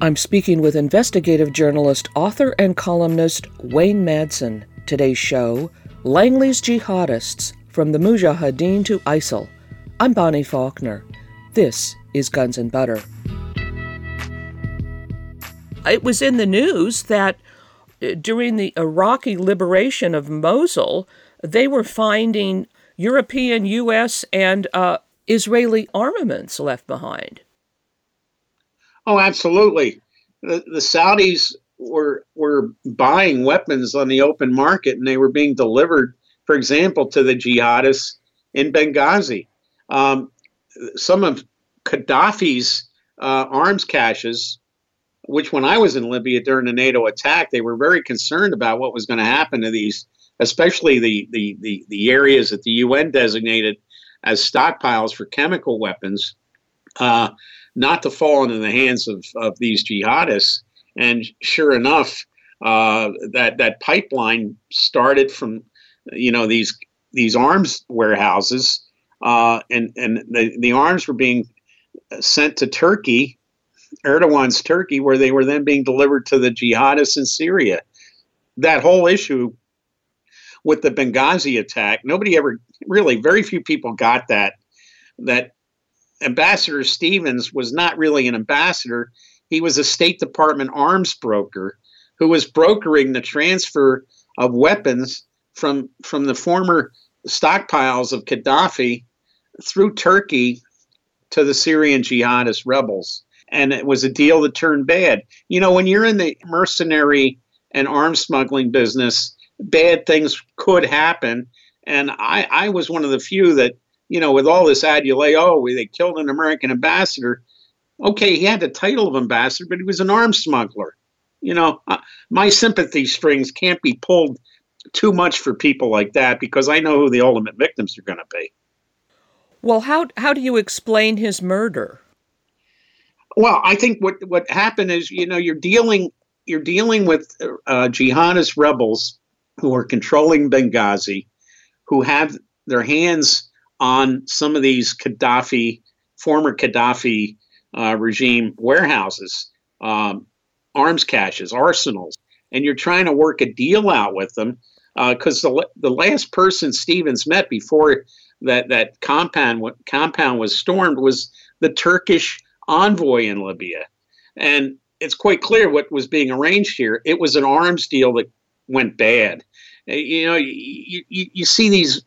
I'm speaking with investigative journalist, author, and columnist Wayne Madsen. Today's show Langley's Jihadists From the Mujahideen to ISIL. I'm Bonnie Faulkner. This is Guns and Butter it was in the news that uh, during the Iraqi liberation of Mosul, they were finding European, U.S., and uh, Israeli armaments left behind. Oh, absolutely. The, the Saudis were were buying weapons on the open market, and they were being delivered, for example, to the jihadists in Benghazi. Um, some of Gaddafi's uh, arms caches which when I was in Libya during the NATO attack, they were very concerned about what was going to happen to these, especially the, the, the, the, areas that the UN designated as stockpiles for chemical weapons, uh, not to fall into the hands of, of these jihadists. And sure enough, uh, that that pipeline started from, you know, these these arms warehouses, uh, and and the, the arms were being sent to Turkey Erdogan's Turkey, where they were then being delivered to the jihadists in Syria. That whole issue with the Benghazi attack, nobody ever really, very few people got that. That Ambassador Stevens was not really an ambassador. He was a State Department arms broker who was brokering the transfer of weapons from from the former stockpiles of Gaddafi through Turkey to the Syrian jihadist rebels. And it was a deal that turned bad. You know, when you're in the mercenary and arms smuggling business, bad things could happen. And I, I was one of the few that, you know, with all this adulation, oh, they killed an American ambassador. Okay, he had the title of ambassador, but he was an arms smuggler. You know, uh, my sympathy strings can't be pulled too much for people like that because I know who the ultimate victims are going to be. Well, how how do you explain his murder? Well, I think what what happened is you know you're dealing you're dealing with uh, jihadist rebels who are controlling Benghazi, who have their hands on some of these Gaddafi former Gaddafi uh, regime warehouses, um, arms caches, arsenals, and you're trying to work a deal out with them because uh, the the last person Stevens met before that that compound compound was stormed was the Turkish envoy in Libya, and it's quite clear what was being arranged here. It was an arms deal that went bad. Uh, you know, you, you, you see these,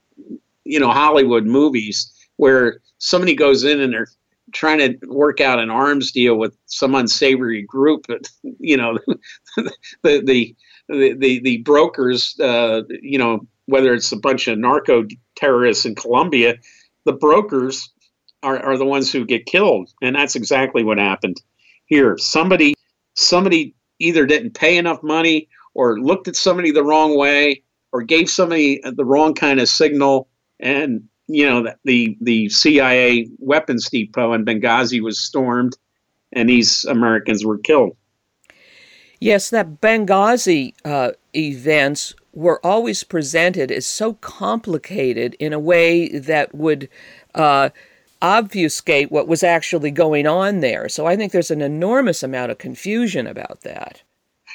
you know, Hollywood movies where somebody goes in and they're trying to work out an arms deal with some unsavory group. But you know, the the the the, brokers, uh, you know, whether it's a bunch of narco terrorists in Colombia, the brokers are, are the ones who get killed, and that's exactly what happened here. Somebody somebody either didn't pay enough money or looked at somebody the wrong way or gave somebody the wrong kind of signal and you know the the CIA weapons depot in Benghazi was stormed and these Americans were killed. Yes, that Benghazi uh, events were always presented as so complicated in a way that would uh, obfuscate what was actually going on there. So I think there's an enormous amount of confusion about that.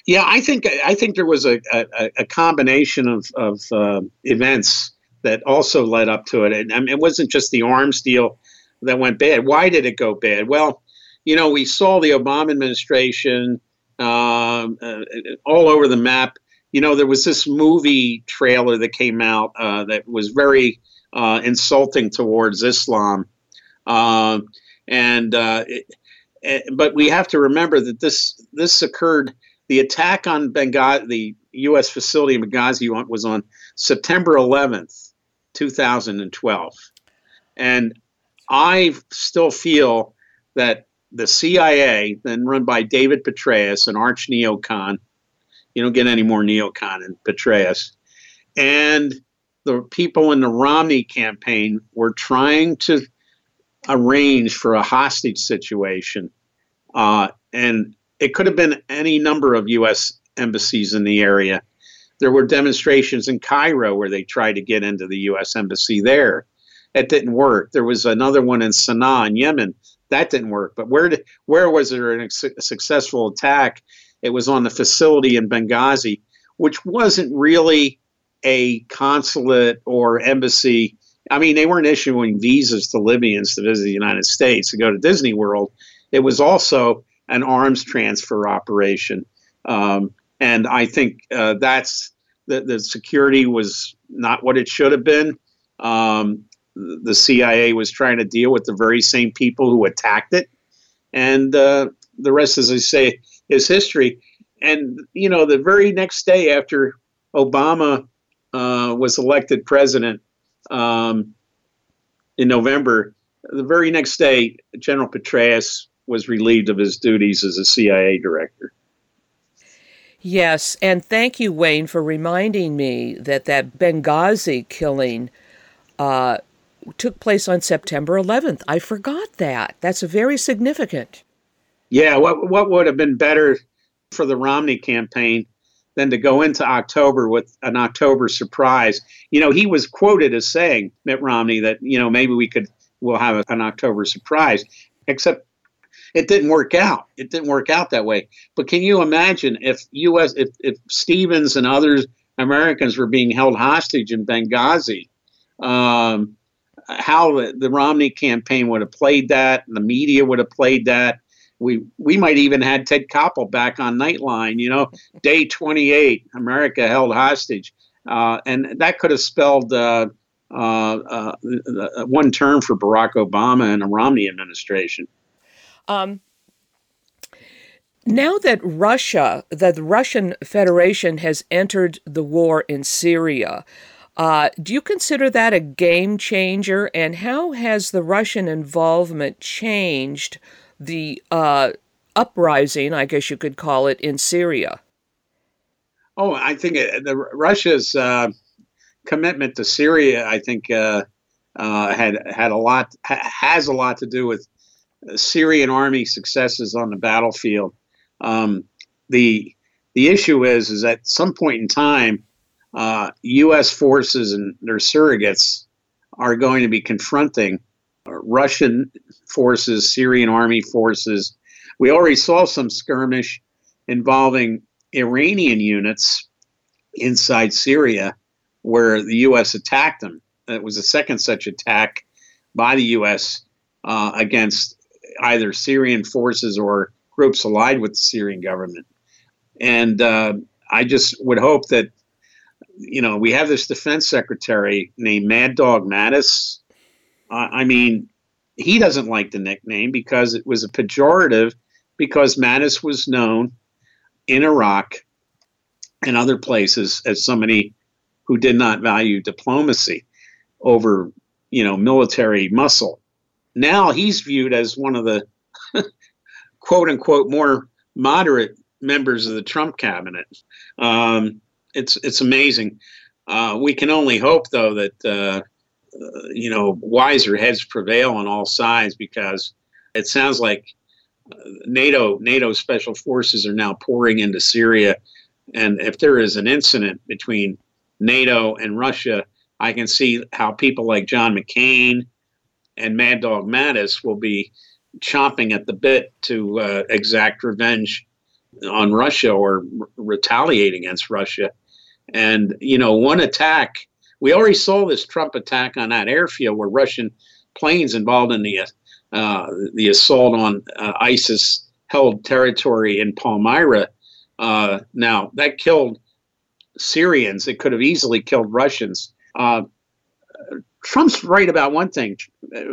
Yeah, I think I think there was a, a, a combination of, of uh, events that also led up to it. And I mean, it wasn't just the arms deal that went bad. Why did it go bad? Well, you know, we saw the Obama administration uh, uh, all over the map. You know, there was this movie trailer that came out uh, that was very uh, insulting towards Islam. Um, and uh, it, it, but we have to remember that this this occurred. The attack on Benghazi, the U.S. facility in Benghazi, was on September 11th, 2012, and I still feel that the CIA, then run by David Petraeus, an arch neocon, you don't get any more neocon than Petraeus, and the people in the Romney campaign were trying to arrange for a hostage situation. Uh, and it could have been any number of U.S. embassies in the area. There were demonstrations in Cairo where they tried to get into the U.S. embassy there. It didn't work. There was another one in Sana'a in Yemen. That didn't work. But where did, where was there a successful attack? It was on the facility in Benghazi, which wasn't really a consulate or embassy I mean, they weren't issuing visas to Libyans to visit the United States to go to Disney World. It was also an arms transfer operation. Um, and I think uh, that's the, the security was not what it should have been. Um, the CIA was trying to deal with the very same people who attacked it. And uh, the rest, as I say, is history. And, you know, the very next day after Obama uh, was elected president, um, in November. The very next day, General Petraeus was relieved of his duties as a CIA director. Yes, and thank you, Wayne, for reminding me that that Benghazi killing uh, took place on September 11th. I forgot that. That's very significant. Yeah, what what would have been better for the Romney campaign than to go into October with an October surprise. You know, he was quoted as saying, Mitt Romney, that, you know, maybe we could, we'll have an October surprise, except it didn't work out. It didn't work out that way. But can you imagine if U.S., if, if Stevens and others Americans were being held hostage in Benghazi? Um, how the, the Romney campaign would have played that, the media would have played that. We we might even had Ted Koppel back on Nightline. You know, day 28, America held hostage, uh, and that could have spelled uh, uh, uh one term for Barack Obama and a Romney administration. Um, now that Russia, that the Russian Federation has entered the war in Syria, uh, do you consider that a game changer? And how has the Russian involvement changed the uh, uprising, I guess you could call it, in Syria? Oh, I think uh, the Russia's uh, commitment to Syria, I think, uh, uh, had had a lot ha- has a lot to do with Syrian army successes on the battlefield. Um, the the issue is is at some point in time, uh, U.S. forces and their surrogates are going to be confronting Russian forces, Syrian army forces. We already saw some skirmish involving Iranian units inside Syria where the U.S. attacked them. It was a second such attack by the U.S. Uh, against either Syrian forces or groups allied with the Syrian government. And uh, I just would hope that, you know, we have this defense secretary named Mad Dog Mattis. I mean, he doesn't like the nickname because it was a pejorative because Mattis was known in Iraq and other places as somebody who did not value diplomacy over, you know, military muscle. Now he's viewed as one of the quote unquote more moderate members of the Trump cabinet. Um, it's it's amazing. Uh, we can only hope, though, that uh, uh, you know wiser heads prevail on all sides because it sounds like uh, NATO NATO special forces are now pouring into Syria, and if there is an incident between NATO and Russia, I can see how people like John McCain and Mad Dog Mattis will be chomping at the bit to uh, exact revenge on Russia or r- retaliate against Russia. And, you know, one attack, we already saw this Trump attack on that airfield where Russian planes involved in the, uh, the assault on uh, ISIS held territory in Palmyra. Uh, now, that killed Syrians. It could have easily killed Russians. Trump's right about one thing.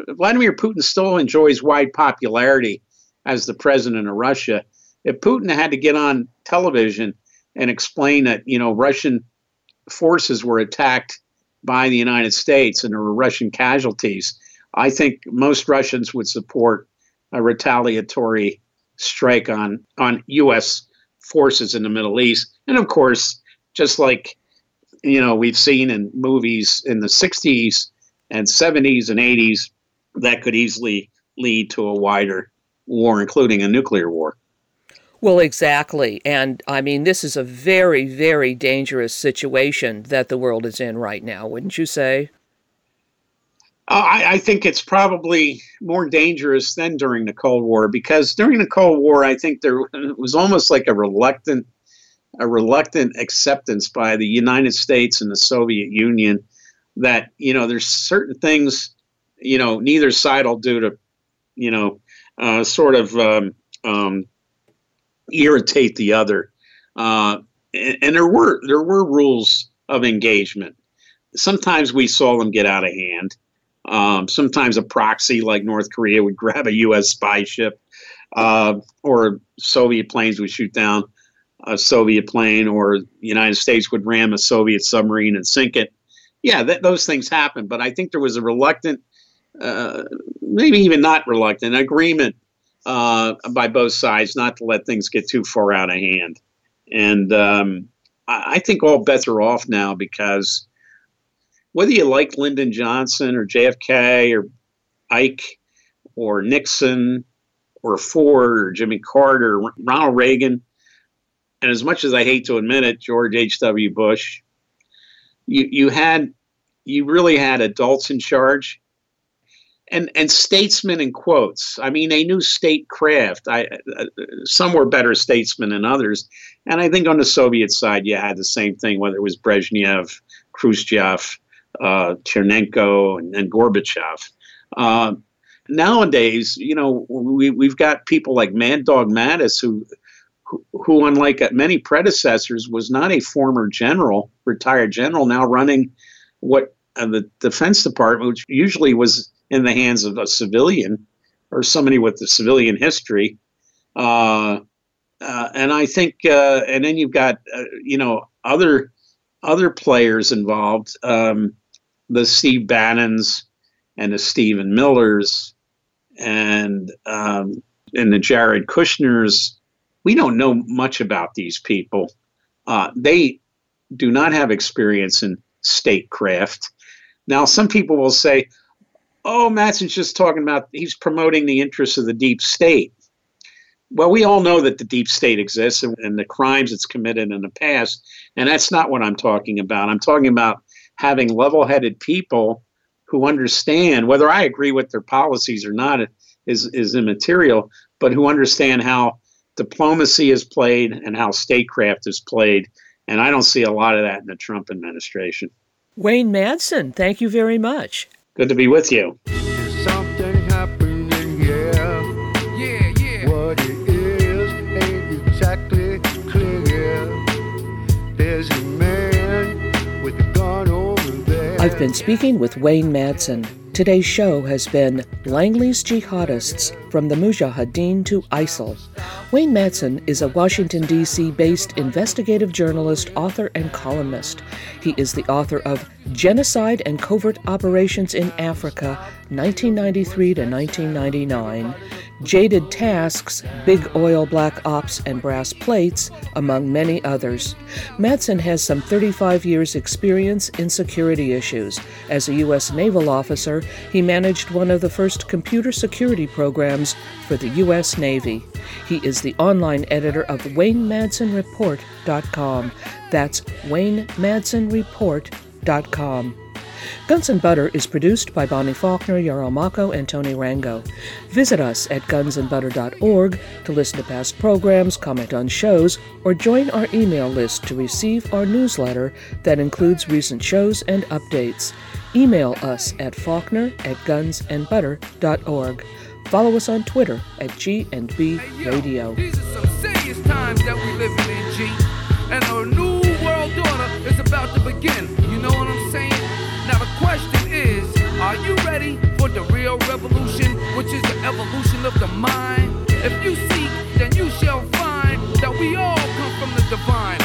Vladimir Putin still enjoys wide popularity as the president of Russia. If Putin had to get on television and explain that, you know, Russian forces were attacked by the United States and there were Russian casualties, I think most Russians would support a retaliatory strike on on U.S. forces in the Middle East. And of course, just like you know we've seen in movies in the 60s and 70s and 80s that could easily lead to a wider war, including a nuclear war. Well, exactly. And I mean, this is a very, very dangerous situation that the world is in right now, wouldn't you say? Uh, I, I, think it's probably more dangerous than during the Cold War because during the Cold War, I think there was almost like a reluctant, a reluctant acceptance by the United States and the Soviet Union that you know there's certain things you know neither side will do to you know uh, sort of um, um, irritate the other. Uh, and, and, there were there were rules of engagement. Sometimes we saw them get out of hand. Um, sometimes a proxy like north korea would grab a us spy ship uh, or soviet planes would shoot down a soviet plane or the united states would ram a soviet submarine and sink it yeah, that, those things happen. But I think there was a reluctant, uh, maybe even not reluctant, agreement uh, by both sides not to let things get too far out of hand. And um, I, I think all bets are off now because whether you like Lyndon Johnson or JFK or Ike or Nixon or Ford or Jimmy Carter, or Ronald Reagan, and as much as I hate to admit it, George H.W. Bush, you you had you really had adults in charge and and statesmen in quotes. I mean, they knew statecraft. I uh, some were better statesmen than others, and I think on the Soviet side, you had the same thing. Whether it was Brezhnev, Khrushchev, uh, Chernenko and, and Gorbachev. Uh, nowadays, you know, we, we've got people like Mad Dog Mattis who, who, who, unlike many predecessors, was not a former general, retired general, now running what uh, the Defense Department, which usually was in the hands of a civilian or somebody with a civilian history. Uh, uh, and I think, uh, and then you've got, uh, you know, other other players involved, um, the Steve Bannons and the Stephen Millers and um, and the Jared Kushners. We don't know much about these people. Uh, they do not have experience in statecraft. Now, some people will say, "Oh, Madsen's just talking about he's promoting the interests of the deep state." Well, we all know that the deep state exists and, and the crimes it's committed in the past, and that's not what I'm talking about. I'm talking about having level-headed people who understand whether I agree with their policies or not is is immaterial, but who understand how diplomacy is played and how statecraft is played. And I don't see a lot of that in the Trump administration. Wayne Madsen, thank you very much. Good to be with you. I've been speaking with Wayne Madsen. Today's show has been Langley's Jihadists from the Mujahideen to ISIL. Wayne Madsen is a Washington, D.C. based investigative journalist, author, and columnist. He is the author of Genocide and Covert Operations in Africa, 1993 to 1999, Jaded Tasks, Big Oil Black Ops, and Brass Plates, among many others. Madsen has some 35 years' experience in security issues. As a U.S. naval officer, he managed one of the first computer security programs for the U.S. Navy. He is the online editor of WayneMadsenReport.com. That's WayneMadsenReport.com. Guns and Butter is produced by Bonnie Faulkner, Yarrow Mahko, and Tony Rango. Visit us at gunsandbutter.org to listen to past programs, comment on shows, or join our email list to receive our newsletter that includes recent shows and updates. Email us at faulkner at gunsandbutter.org. Follow us on Twitter at G&B Radio. In, G. And a new world order is about to begin. Real revolution, which is the evolution of the mind? If you seek, then you shall find that we all come from the divine.